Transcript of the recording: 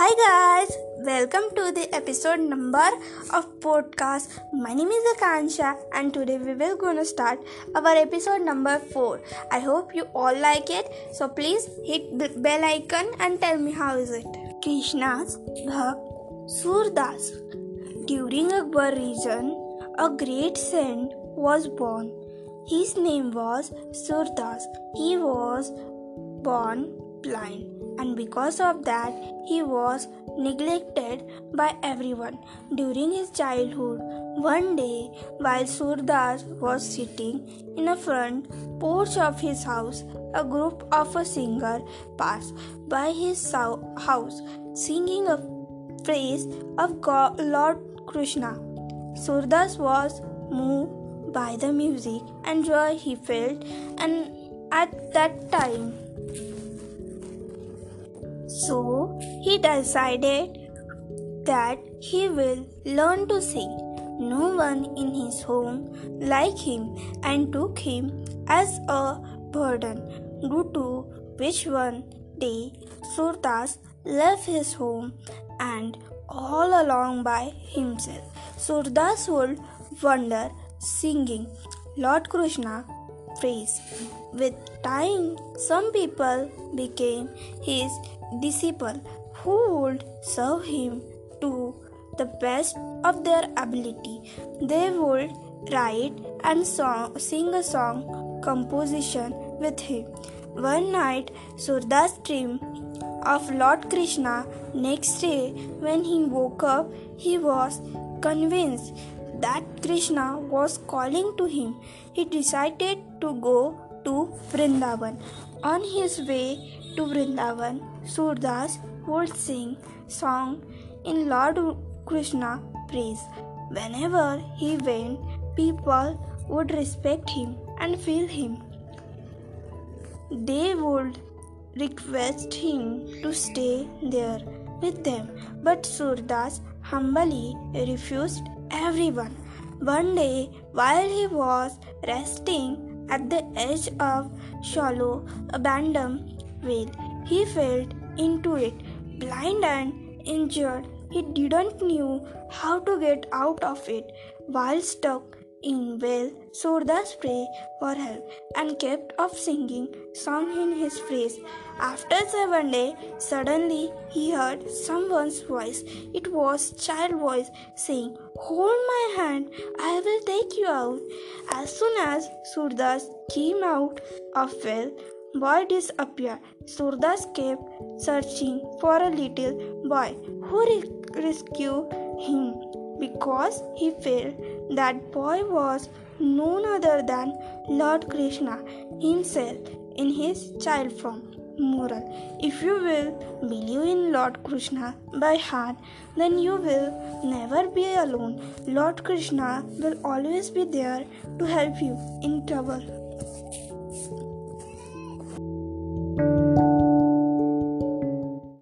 Hi guys, welcome to the episode number of podcast. My name is Akansha and today we will gonna start our episode number 4. I hope you all like it. So please hit the bell icon and tell me how is it. Krishna's Bhakt Surdas. During Akbar region, a great saint was born. His name was Surdas. He was born blind and because of that he was neglected by everyone. During his childhood one day while surdas was sitting in a front porch of his house a group of a singer passed by his house singing a praise of God, lord krishna. Surdas was moved by the music and joy he felt and at that time so he decided that he will learn to sing. No one in his home liked him and took him as a burden, due to which one day Surdas left his home and all along by himself. Surdas would wander singing Lord Krishna praise. With time, some people became his disciple who would serve him to the best of their ability. They would write and song, sing a song composition with him. One night, Surdas dreamed of Lord Krishna. Next day, when he woke up, he was convinced that Krishna was calling to him. He decided to go to Vrindavan. On his way to Vrindavan, Surdas would sing song in Lord Krishna praise. Whenever he went, people would respect him and feel him. They would request him to stay there with them, but Surdas humbly refused everyone. One day, while he was resting at the edge of shallow, abandoned well, he fell into it, blind and injured. He didn't knew how to get out of it. While stuck in well, Surdas prayed for help and kept off singing song in his praise. After seven days, suddenly he heard someone's voice. It was child voice saying, Hold my hand, I will take you out. As soon as Surdas came out of well, boy disappeared. Surdas kept searching for a little boy who rescued him because he felt that boy was none other than Lord Krishna himself in his child form. Moral If you will believe in Lord Krishna by heart, then you will never be alone. Lord Krishna will always be there to help you in trouble.